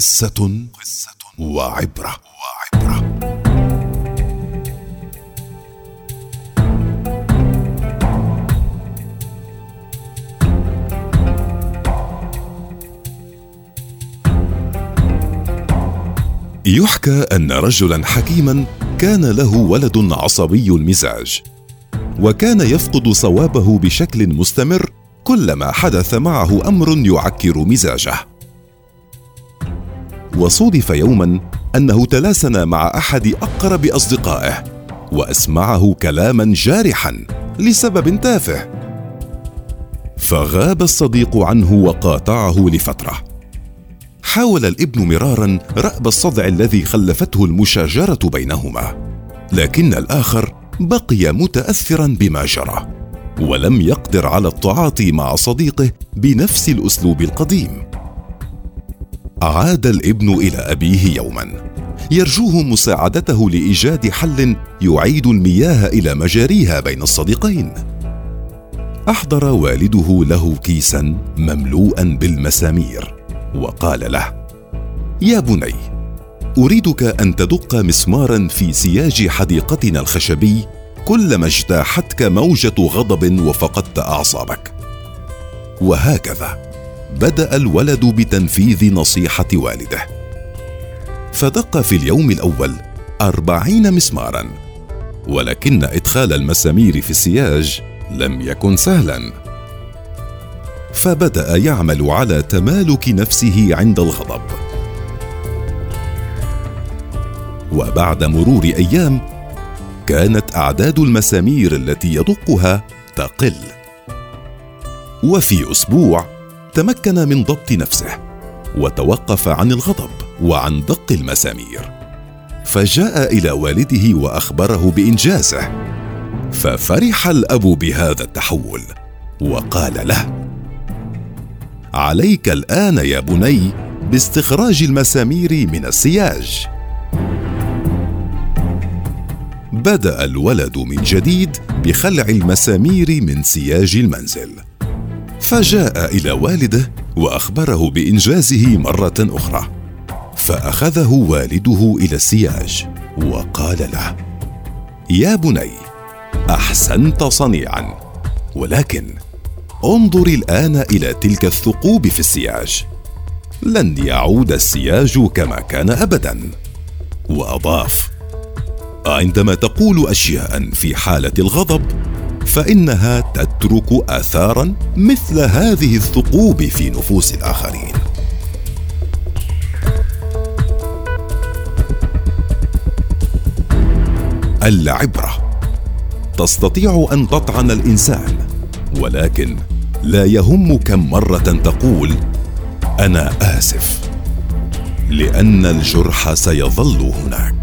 قصة وعبرة. وعبرة يحكى أن رجلا حكيما كان له ولد عصبي المزاج وكان يفقد صوابه بشكل مستمر كلما حدث معه أمر يعكر مزاجه. وصودف يوما أنه تلاسن مع أحد أقرب أصدقائه وأسمعه كلاما جارحا لسبب تافه فغاب الصديق عنه وقاطعه لفترة حاول الابن مرارا رأب الصدع الذي خلفته المشاجرة بينهما، لكن الآخر بقي متأثرا بما جرى، ولم يقدر على التعاطي مع صديقه بنفس الأسلوب القديم. عاد الابن إلى أبيه يوما، يرجوه مساعدته لإيجاد حل يعيد المياه إلى مجاريها بين الصديقين. أحضر والده له كيسا مملوءا بالمسامير وقال له يا بني أريدك أن تدق مسمارا في سياج حديقتنا الخشبي كلما اجتاحتك موجة غضب وفقدت أعصابك. وهكذا. بدأ الولد بتنفيذ نصيحة والده. فدق في اليوم الأول أربعين مسمارا ولكن إدخال المسامير في السياج لم يكن سهلا. فبدأ يعمل على تمالك نفسه عند الغضب. وبعد مرور أيام كانت أعداد المسامير التي يدقها تقل. وفي أسبوع تمكن من ضبط نفسه وتوقف عن الغضب وعن دق المسامير. فجاء إلى والده وأخبره بإنجازه ففرح الأب بهذا التحول وقال له عليك الآن يا بني باستخراج المسامير من السياج. بدأ الولد من جديد بخلع المسامير من سياج المنزل. فجاء إلى والده وأخبره بإنجازه مرة أخرى. فأخذه والده إلى السياج وقال له يا بني أحسنت صنيعا ولكن انظر الآن إلى تلك الثقوب في السياج. لن يعود السياج كما كان ابدا. وأضاف عندما تقول اشياء في حالة الغضب فإنها تترك آثارا مثل هذه الثقوب في نفوس الآخرين. العبرة. تستطيع أن تطعن الإنسان ولكن لا يهم كم مرة تقول أنا آسف. لأن الجرح سيظل هناك.